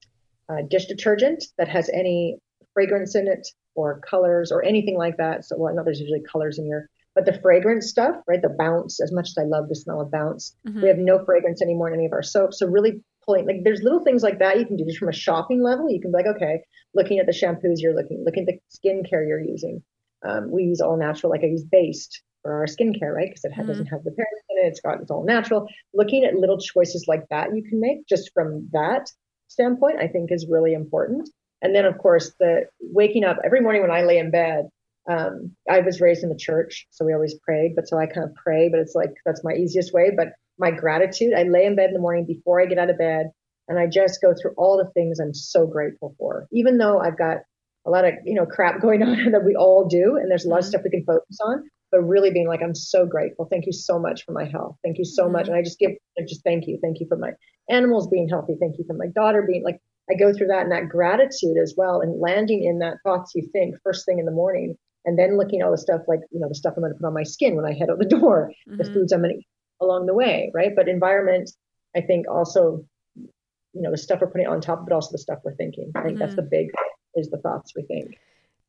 uh, dish detergent that has any fragrance in it or colors or anything like that. So, well, know there's usually colors in your, but the fragrance stuff, right? The bounce, as much as I love the smell of bounce, mm-hmm. we have no fragrance anymore in any of our soaps. So, really pulling, like, there's little things like that you can do just from a shopping level. You can be like, okay, looking at the shampoos you're looking, looking at the skincare you're using. Um, we use all natural, like I use Based for our skincare, right? Because it mm-hmm. doesn't have the parabens in it. It's got it's all natural. Looking at little choices like that you can make just from that standpoint, I think is really important. And then, of course, the waking up every morning when I lay in bed. Um, I was raised in the church, so we always prayed. But so I kind of pray, but it's like that's my easiest way. But my gratitude, I lay in bed in the morning before I get out of bed, and I just go through all the things I'm so grateful for. Even though I've got a lot of you know crap *laughs* going on that we all do, and there's a lot of mm-hmm. stuff we can focus on. But really being like, I'm so grateful. Thank you so much for my health. Thank you so much. Mm-hmm. And I just give, I just thank you. Thank you for my animals being healthy. Thank you for my daughter being like, I go through that and that gratitude as well, and landing in that thoughts you think first thing in the morning, and then looking at all the stuff like you know the stuff I'm going to put on my skin when I head out the *laughs* door, mm-hmm. the foods I'm going to eat along the way, right? But environment, I think also, you know, the stuff we're putting on top, but also the stuff we're thinking. I think mm-hmm. that's the big is the thoughts we think.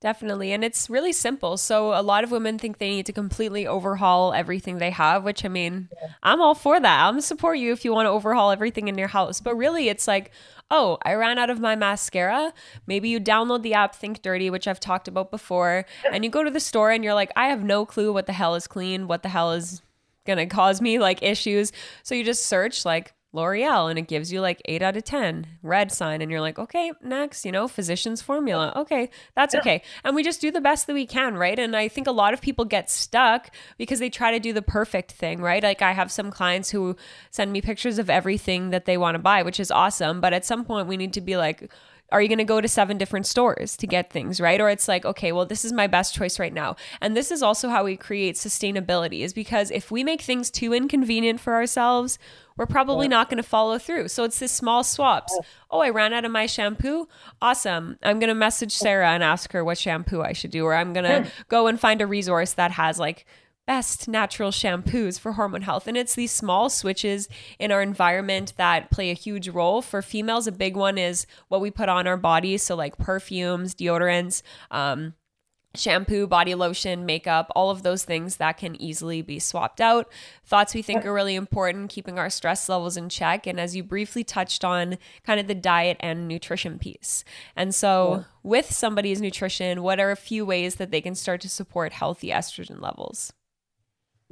Definitely. And it's really simple. So a lot of women think they need to completely overhaul everything they have, which I mean, yeah. I'm all for that. I'm support you if you want to overhaul everything in your house. But really it's like, oh, I ran out of my mascara. Maybe you download the app Think Dirty, which I've talked about before, and you go to the store and you're like, I have no clue what the hell is clean, what the hell is going to cause me like issues. So you just search like L'Oreal and it gives you like 8 out of 10 red sign and you're like okay next you know physician's formula. Okay that's okay. And we just do the best that we can right? And I think a lot of people get stuck because they try to do the perfect thing right? Like I have some clients who send me pictures of everything that they want to buy which is awesome but at some point we need to be like are you going to go to seven different stores to get things, right? Or it's like, okay, well, this is my best choice right now. And this is also how we create sustainability, is because if we make things too inconvenient for ourselves, we're probably not going to follow through. So it's this small swaps. Oh, I ran out of my shampoo. Awesome. I'm going to message Sarah and ask her what shampoo I should do, or I'm going to go and find a resource that has like best natural shampoos for hormone health. And it's these small switches in our environment that play a huge role. For females, a big one is what we put on our bodies. So, like perfumes, deodorants, um, shampoo, body lotion, makeup, all of those things that can easily be swapped out. Thoughts we think are really important, keeping our stress levels in check. And as you briefly touched on, kind of the diet and nutrition piece. And so, yeah. with somebody's nutrition, what are a few ways that they can start to support healthy estrogen levels?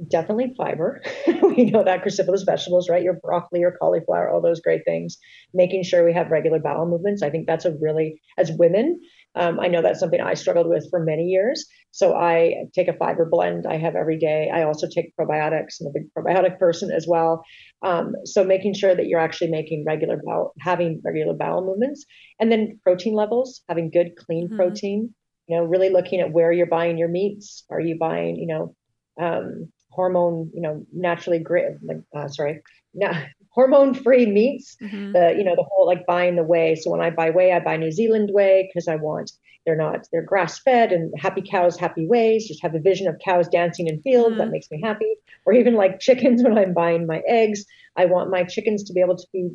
Definitely fiber. *laughs* we know that cruciferous vegetables, right? Your broccoli, your cauliflower, all those great things. Making sure we have regular bowel movements. I think that's a really, as women, um, I know that's something I struggled with for many years. So I take a fiber blend I have every day. I also take probiotics. I'm a big probiotic person as well. Um, so making sure that you're actually making regular bowel, having regular bowel movements, and then protein levels, having good clean mm-hmm. protein. You know, really looking at where you're buying your meats. Are you buying, you know, um, hormone, you know, naturally great, like, uh, sorry, na- *laughs* hormone free meats. Mm-hmm. The, you know, the whole like buying the whey. So when I buy whey, I buy New Zealand whey because I want, they're not, they're grass fed and happy cows, happy ways. Just have a vision of cows dancing in fields. Mm-hmm. That makes me happy. Or even like chickens *laughs* when I'm buying my eggs. I want my chickens to be able to be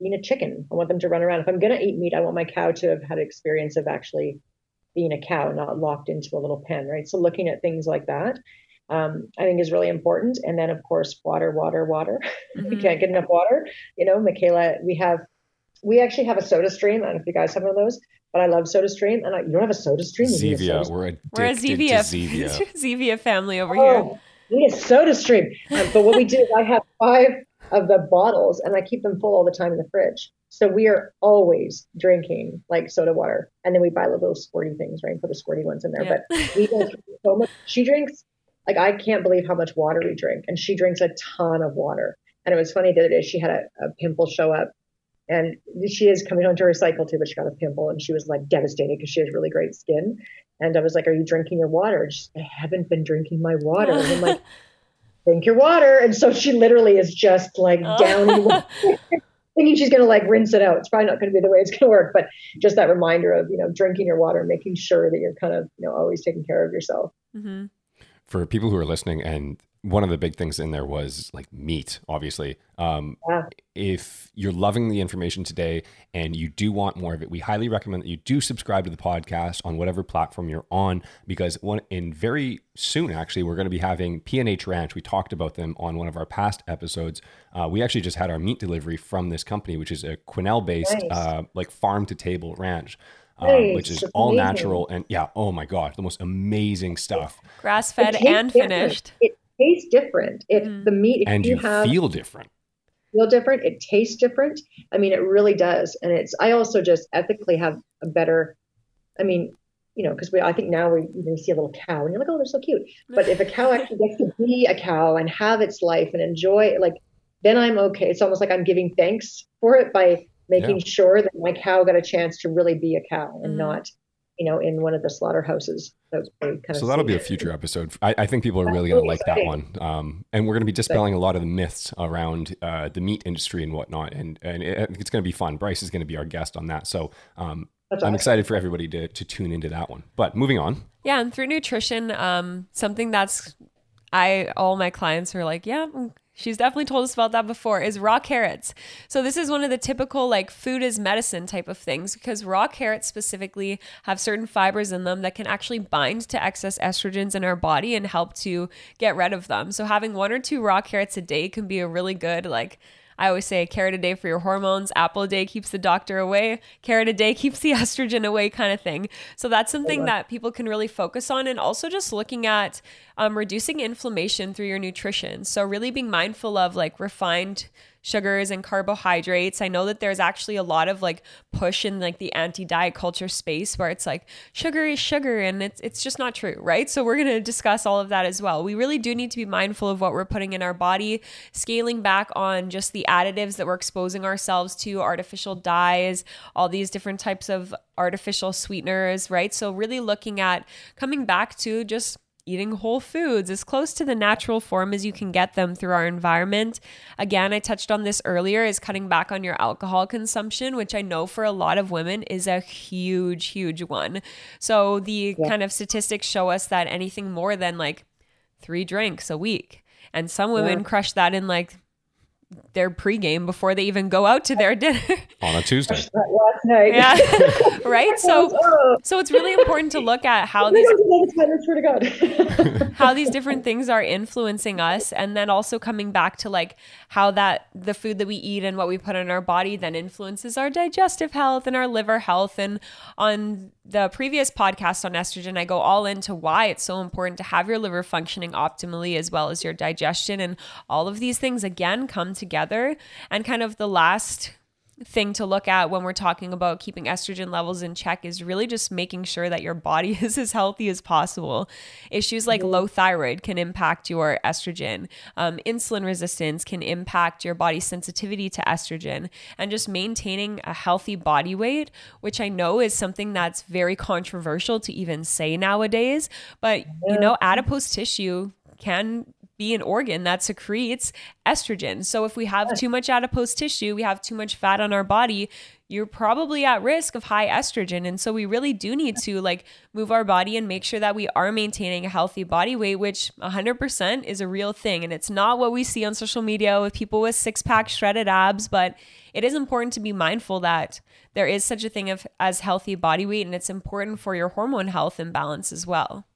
being a chicken. I want them to run around. If I'm going to eat meat, I want my cow to have had experience of actually being a cow, not locked into a little pen, right? So looking at things like that um, I think is really important. And then, of course, water, water, water. *laughs* Mm-hmm. we can't get enough water. You know, Michaela, we have, we actually have a soda stream. I don't know if you guys have one of those, but I love soda stream. And I, you don't have a soda stream? Zevia. We're addicted We're a Zevia, Zevia. *laughs* Zevia family over oh, here. We need a soda stream. Um, but what we do is I have five of the bottles and I keep them full all the time in the fridge. So we are always drinking like soda water. And then we buy little squirty things, right? And put the squirty ones in there. Yeah. But we go so much. She drinks like I can't believe how much water we drink. And she drinks a ton of water. And it was funny the other day she had a, a pimple show up and she is coming home to recycle too, but she got a pimple and she was like devastated because she has really great skin. And I was like, Are you drinking your water? And she said, I haven't been drinking my water. And I'm like, *laughs* Drink your water. And so she literally is just like down *laughs* thinking she's gonna like rinse it out. It's probably not gonna be the way it's gonna work, but just that reminder of, you know, drinking your water, making sure that you're kind of, you know, always taking care of yourself. Mm-hmm for people who are listening and one of the big things in there was like meat, obviously. Um, Yeah. If you're loving the information today and you do want more of it, we highly recommend that you do subscribe to the podcast on whatever platform you're on because one in very soon, actually, we're going to be having PNH Ranch. We talked about them on one of our past episodes. Uh, we actually just had our meat delivery from this company, which is a Quesnel based, Nice. uh, like farm to table ranch. Um, Nice. which is all amazing. natural and yeah, oh my god, the most amazing stuff. Grass fed tastes and different. finished. It tastes different. If Mm. the meat, if And you, you have feel different. feel different, it tastes different. I mean, it really does. And it's, I also just ethically have a better, I mean, you know, because we, I think now we, you know, see a little cow and you're like, oh, they're so cute. But if a cow *laughs* actually gets to be a cow and have its life and enjoy, like, then I'm okay. It's almost like I'm giving thanks for it by making sure that my cow got a chance to really be a cow and Mhm. not, you know, in one of the slaughterhouses. That we kind of So that'll see. be a future episode. I, I think people are really going to like that one. Um, and we're going to be dispelling a lot of the myths around uh, the meat industry and whatnot. And, and it, it's going to be fun. Bryce is going to be our guest on that. So um, That's I'm awesome. excited for everybody to, to tune into that one. But moving on. Yeah, and through nutrition, um, something that's I all my clients are like, yeah, she's definitely told us about that before is raw carrots. So this is one of the typical like food is medicine type of things because raw carrots specifically have certain fibers in them that can actually bind to excess estrogens in our body and help to get rid of them. So having one or two raw carrots a day can be a really good like I always say carrot a day for your hormones, apple a day keeps the doctor away, carrot a day *laughs* keeps the estrogen away, kind of thing. So that's something that people can really focus on, and also just looking at um, reducing inflammation through your nutrition. So really being mindful of like refined sugars and carbohydrates. I know that there's actually a lot of like push in like the anti-diet culture space where it's like sugar is sugar and it's it's just not true, right? So we're going to discuss all of that as well. We really do need to be mindful of what we're putting in our body, scaling back on just the additives that we're exposing ourselves to, artificial dyes, all these different types of artificial sweeteners, right? So really looking at coming back to just eating whole foods as close to the natural form as you can get them through our environment. Again, I touched on this earlier is cutting back on your alcohol consumption, which I know for a lot of women is a huge huge one. So the Yeah. kind of statistics show us that anything more than like 3 drinks a week and some women Yeah. crush that in like their pregame before they even go out to their dinner. *laughs* On a Tuesday. Last night. yeah. *laughs* right? So so it's really important to look at how these don't do that, I swear to God. *laughs* how these different things are influencing us and then also coming back to like how that the food that we eat and what we put in our body then influences our digestive health and our liver health and on the previous podcast on estrogen I go all into why it's so important to have your liver functioning optimally as well as your digestion and all of these things again come together. And kind of the last thing to look at when we're talking about keeping estrogen levels in check is really just making sure that your body *laughs* is as healthy as possible. Issues like low thyroid can impact your estrogen, um, insulin resistance can impact your body's sensitivity to estrogen, and just maintaining a healthy body weight, which I know is something that's very controversial to even say nowadays. But, you know, adipose tissue can be an organ that secretes estrogen. So if we have too much adipose tissue, we have too much fat on our body, you're probably at risk of high estrogen. And so we really do need to like move our body and make sure that we are maintaining a healthy body weight, which 100% is a real thing. And it's not what we see on social media with people with six pack shredded abs, but it is important to be mindful that there is such a thing of, as healthy body weight and it's important for your hormone health and balance as well.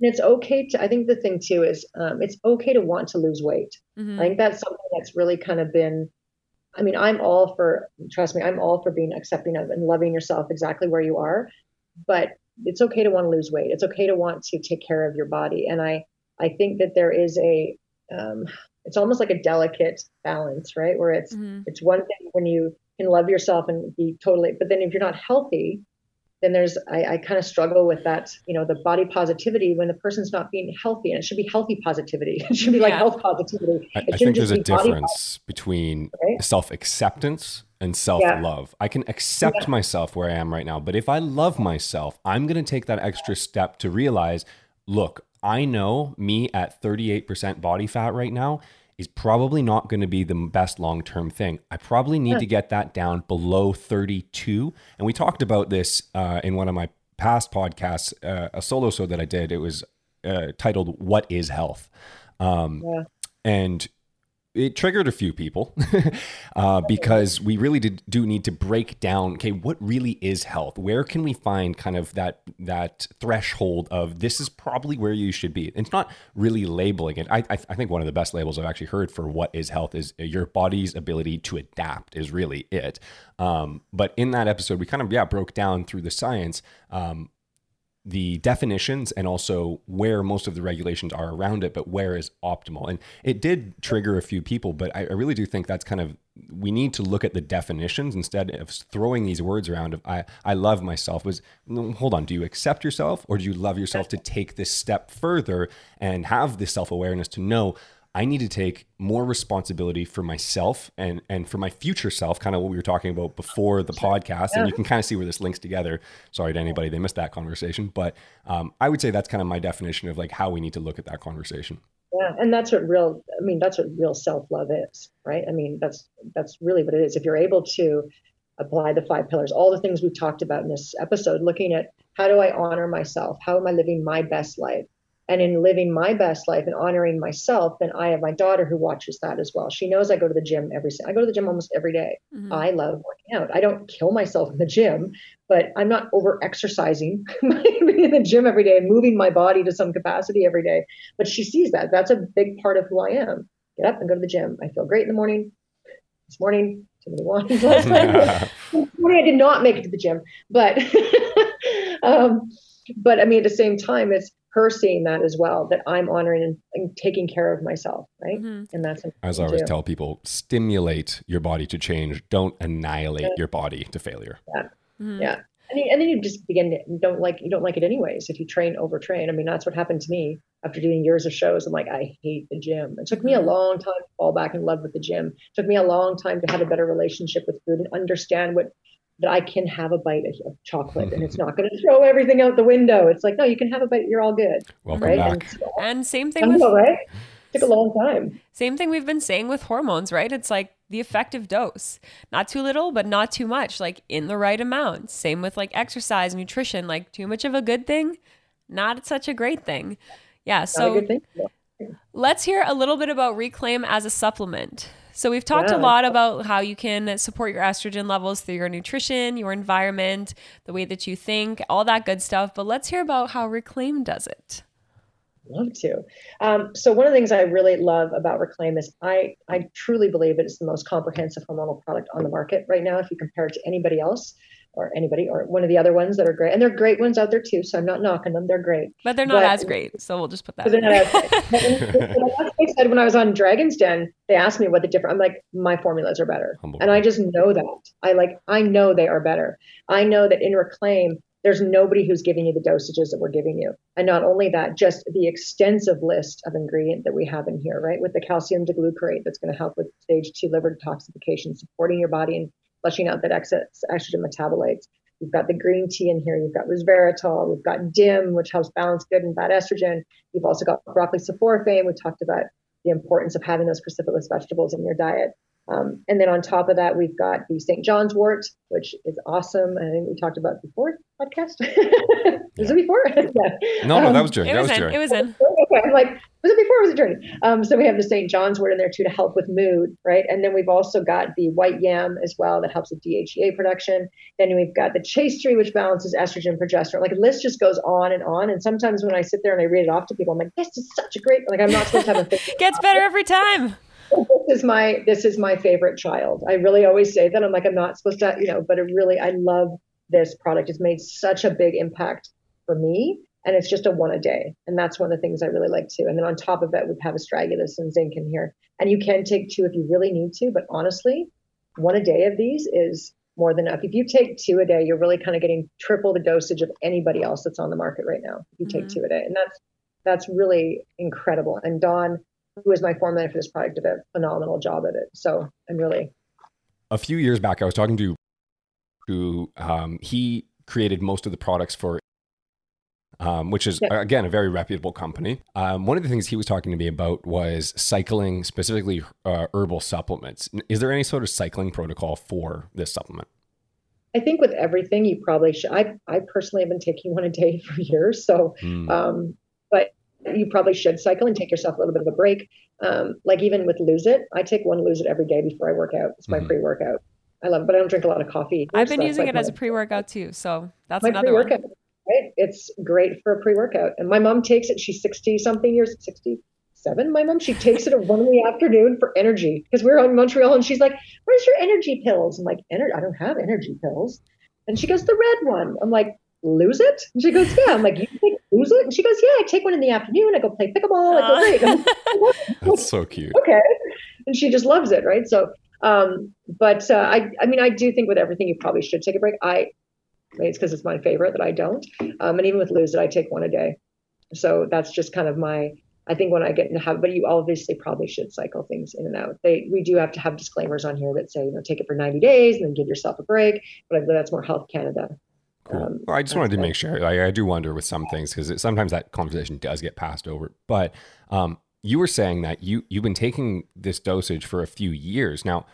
And it's okay to, I think the thing too is um, it's okay to want to lose weight. Mhm. I think that's something that's really kind of been, I mean, I'm all for, trust me, I'm all for being accepting of and loving yourself exactly where you are. But it's okay to want to lose weight. It's okay to want to take care of your body. And I, I think that there is a, um, it's almost like a delicate balance, right? Where it's, Mhm. it's one thing when you can love yourself and be totally, but then if you're not healthy, then there's I, I kind of struggle with that, you know, the body positivity when the person's not being healthy, and it should be healthy positivity. *laughs* It should be like health positivity. I, I think there's a just be difference between Right. self acceptance and self love. I can accept Yeah. myself where I am right now, but if I love myself, I'm going to take that extra step to realize look, I know me at 38% body fat right now is probably not going to be the best long term thing. I probably need Yeah. to get that down below 32. And we talked about this uh, in one of my past podcasts, uh, a solo show that I did. It was uh, titled "What Is Health." Um, yeah. And it triggered a few people *laughs* uh, because we really did, do need to break down okay what really is health? Where can we find kind of that that threshold of this is probably where you should be? It's not really labeling it. I, I, I think one of the best labels i've actually heard for what is health is your body's ability to adapt is really it. Um, but in that episode we kind of yeah broke down through the science um, the definitions and also where most of the regulations are around it, but where is optimal. And it did trigger a few people, but I, I, really do think that's kind of we need to look at the definitions instead of throwing these words around of I, I love myself was hold on, do you accept yourself or do you love yourself to take this step further and have this self-awareness to know I need to take more responsibility for myself and and for my future self, kind of what we were talking about before the podcast. And you can kind of see where this links together. Sorry to anybody they missed that conversation, but um, I would say that's kind of my definition of like how we need to look at that conversation. Yeah, and that's what real. I mean, that's what real self love is, right? I mean, that's that's really what it is. If you're able to apply the five pillars, all the things we've talked about in this episode, looking at how do I honor myself? How am I living my best life? And in living my best life and honoring myself then i have my daughter who watches that as well. She knows i go to the gym every i go to the gym almost every day. Mm-hmm. i love working out. I don't kill myself in the gym but i'm not over exercising *laughs* being in the gym every day and moving my body to some capacity every day. But she sees that. That's a big part of who i am. Get up and go to the gym. I feel great in the morning. This morning too many wines last night this morning i did not make it to the gym but *laughs* um but i mean at the same time it's her seeing that as well that i'm honoring and, and taking care of myself right mm-hmm. and that's as i always too. tell people stimulate your body to change don't annihilate yeah. your body to failure yeah mm-hmm. yeah and, and then you just begin to don't like you don't like it anyways if you train overtrain i mean that's what happened to me after doing years of shows i'm like i hate the gym it took me a mm-hmm. long time to fall back in love with the gym it took me a long time to have a better relationship with food and understand what that I can have a bite of chocolate and mm-hmm. it's not going to throw everything out the window. It's like, no, you can have a bite. You're all good. Welcome right? back. And, so, and same thing with, know, right? It took a long time. Same thing we've been saying with hormones, right? It's like the effective dose, not too little, but not too much, like in the right amount. Same with like exercise, nutrition, like too much of a good thing, not such a great thing. Yeah. So let's hear a little bit about Reclaim as a supplement. So we've talked yeah. a lot about how you can support your estrogen levels through your nutrition, your environment, the way that you think, all that good stuff. But let's hear about how Reclaim does it. Love to. Um, so one of the things I really love about Reclaim is I I truly believe it is the most comprehensive hormonal product on the market right now. If you compare it to anybody else, or anybody or one of the other ones that are great. And there are great ones out there too. So I'm not knocking them. They're great. But they're not but, as great. So we'll just put that. They're not as great. *laughs* I said when I was on Dragon's Den, they asked me what the difference. I'm like, my formulas are better. And I just know that. I like I know they are better. I know that in Reclaim, there's nobody who's giving you the dosages that we're giving you. And not only that, just the extensive list of ingredient that we have in here, right? With the calcium diglucarate that's going to help with stage two liver detoxification, supporting your body and flushing out that excess estrogen metabolites. You've got the green tea in here. You've got resveratrol. We've got DIM, which helps balance good and bad estrogen. You've also got broccoli sulforaphane. We talked about the importance of having those cruciferous vegetables in your diet. Um, and then on top of that, we've got the St. John's wort, which is awesome. I think we talked about before podcast. *laughs* was it before? *laughs* yeah. No, no, that was during. It that was, was in. during. It was in. Okay, I'm like, was it before? was it during? Um, so we have the St. John's wort in there too to help with mood, right? And then we've also got the white yam as well that helps with DHEA production. Then we've got the chaste tree, which balances estrogen, progesterone. Like the list just goes on and on. And sometimes when I sit there and I read it off to people, I'm like, this is such a great. Like I'm not supposed to have a. *laughs* Gets better every time this is my this is my favorite child. I really always say that I'm like I'm not supposed to, you know, but it really I love this product. It's made such a big impact for me, and it's just a one a day, and that's one of the things I really like too. And then on top of it, we have astragalus and zinc in here, and you can take two if you really need to. But honestly, one a day of these is more than enough. If you take two a day, you're really kind of getting triple the dosage of anybody else that's on the market right now. If you mm-hmm. take two a day, and that's that's really incredible. And Don, who is my formulator for this product, did a phenomenal job at it. So I'm really. A few years back, I was talking to who um, he created most of the products for, um, which is yeah. again a very reputable company. Um, one of the things he was talking to me about was cycling, specifically uh, herbal supplements. Is there any sort of cycling protocol for this supplement? I think with everything, you probably should. I I personally have been taking one a day *laughs* for years, so. Mm. Um, but you probably should cycle and take yourself a little bit of a break. Um, like even with Lose It, I take one Lose It every day before I work out. It's my mm-hmm. pre workout. I love it, but I don't drink a lot of coffee. I've been using like it as a pre workout too. So that's another one. Right? It's great for a pre workout. And my mom takes it. She's 60 something years, 67. My mom, she takes it at one in the afternoon for energy because we're in Montreal and she's like, Where's your energy pills? I'm like, I don't have energy pills. And she goes, The red one. I'm like, lose it? And she goes, yeah. I'm like, you take lose it? And she goes, yeah, I take one in the afternoon. I go play pickleball. I go, great. *laughs* That's so cute. Okay. And she just loves it, right? So, um, but uh, I, I mean, I do think with everything, you probably should take a break. I, it's because it's my favorite that I don't. Um, and even with lose it, I take one a day. So that's just kind of my, I think when I get into habit, but you obviously probably should cycle things in and out. They, we do have to have disclaimers on here that say, you know, take it for 90 days and then give yourself a break. But I believe that's more Health Canada Cool. Um, I just wanted to make sure. I, I do wonder with some things because sometimes that conversation does get passed over. But um, you were saying that you you've been taking this dosage for a few years now.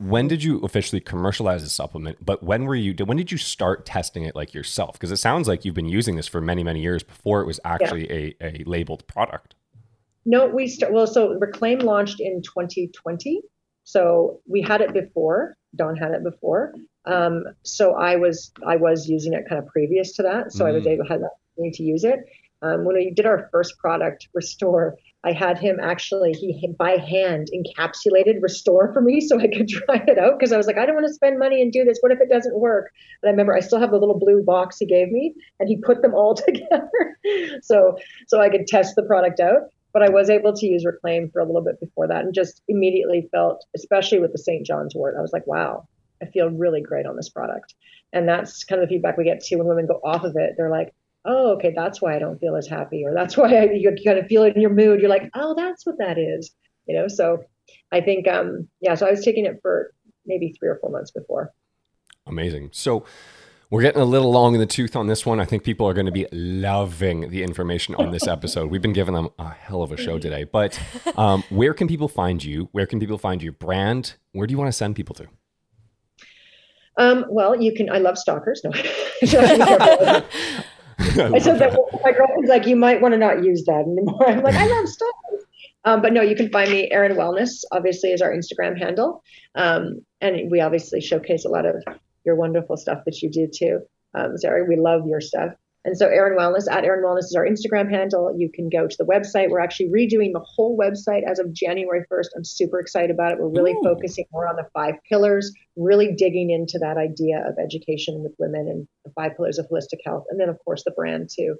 When did you officially commercialize the supplement? But when were you? When did you start testing it like yourself? Because it sounds like you've been using this for many many years before it was actually yeah. a, a labeled product. No, we start well. So Reclaim launched in 2020. So we had it before. Don had it before. Um, so I was I was using it kind of previous to that, so mm. I was mm. able had that to use it. Um, when we did our first product, Restore, I had him actually he by hand encapsulated Restore for me *laughs* so I could try it out because I was like I don't want to spend money and do this. What if it doesn't work? And I remember I still have the little blue box he gave me, and he put them all *laughs* together so so I could test the product out. But I was able to use Reclaim for a little bit before that, and just immediately felt, especially with the St. John's wort, I was like, wow, I feel really great on this product. And that's kind of the feedback we get too when women go off of it. They're like, oh, okay, that's why I don't feel as happy, or that's *laughs* why I, you kind of feel it in your mood. You're like, oh, that's what that is, you know. So I think, um, yeah. So I was taking it for maybe three or four months before. Amazing. So we're getting a little long in the tooth on this one. I think people are going to be loving the information on this episode. We've been giving them a hell of a show today. But *laughs* um, where can people find you? Where can people find your brand? Where do you want to send people to? Um, well, you can. I love stalkers. No. *laughs* *laughs* I said that my girlfriend's like, you might want to not use that anymore. I'm like, I love stalkers. *laughs* Um, but no, you can find me. Erin Wellness obviously is our Instagram handle, um, and we obviously showcase a lot of your wonderful stuff that you do too. Um, Zari, we love your stuff. And so Erin Wellness at Erin Wellness is our Instagram handle. You can go to the website. We're actually redoing the whole website as of January 1st. I'm super excited about it. We're really Ooh. focusing more on the five pillars, really digging into that idea of education with women and the five pillars of holistic health. And then of course the brand too.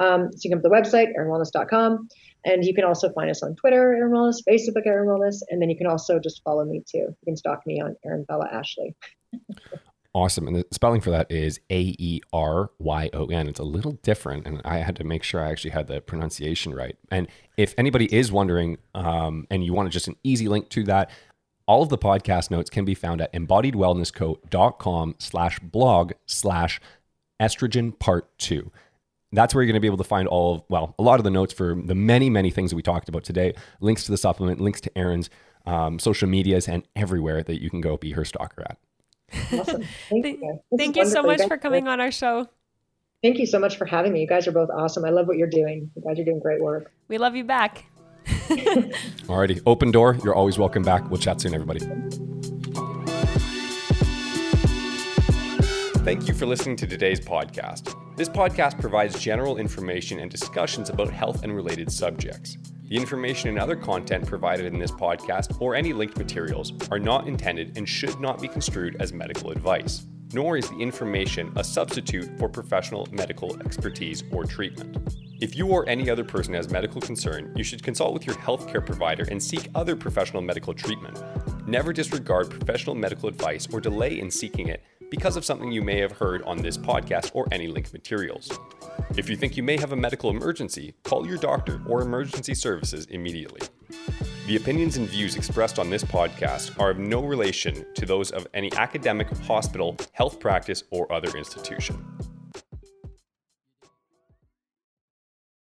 Um, so you can go to the website, erinwellness.com. And you can also find us on Twitter, Erin Wellness, Facebook, Erin Wellness. And then you can also just follow me too. You can stalk me on Erin Bella Ashley. *laughs* Awesome. And the spelling for that is A E R Y O N. It's a little different. And I had to make sure I actually had the pronunciation right. And if anybody is wondering um, and you want just an easy link to that, all of the podcast notes can be found at embodiedwellnessco.com slash blog slash estrogen part two. That's where you're going to be able to find all of, well, a lot of the notes for the many, many things that we talked about today, links to the supplement, links to Erin's um, social medias, and everywhere that you can go be her stalker at. Awesome. *laughs* Thank, you. Thank you so much for coming on our show. Thank you so much for having me. You guys are both awesome. I love what you're doing. You guys are doing great work. We love you back. *laughs* Alrighty, open door. You're always welcome back. We'll chat soon, everybody. Thank you for listening to today's podcast. This podcast provides general information and discussions about health and related subjects. The information and other content provided in this podcast or any linked materials are not intended and should not be construed as medical advice, nor is the information a substitute for professional medical expertise or treatment. If you or any other person has medical concern, you should consult with your healthcare provider and seek other professional medical treatment. Never disregard professional medical advice or delay in seeking it because of something you may have heard on this podcast or any linked materials. If you think you may have a medical emergency, call your doctor or emergency services immediately. The opinions and views expressed on this podcast are of no relation to those of any academic, hospital, health practice, or other institution.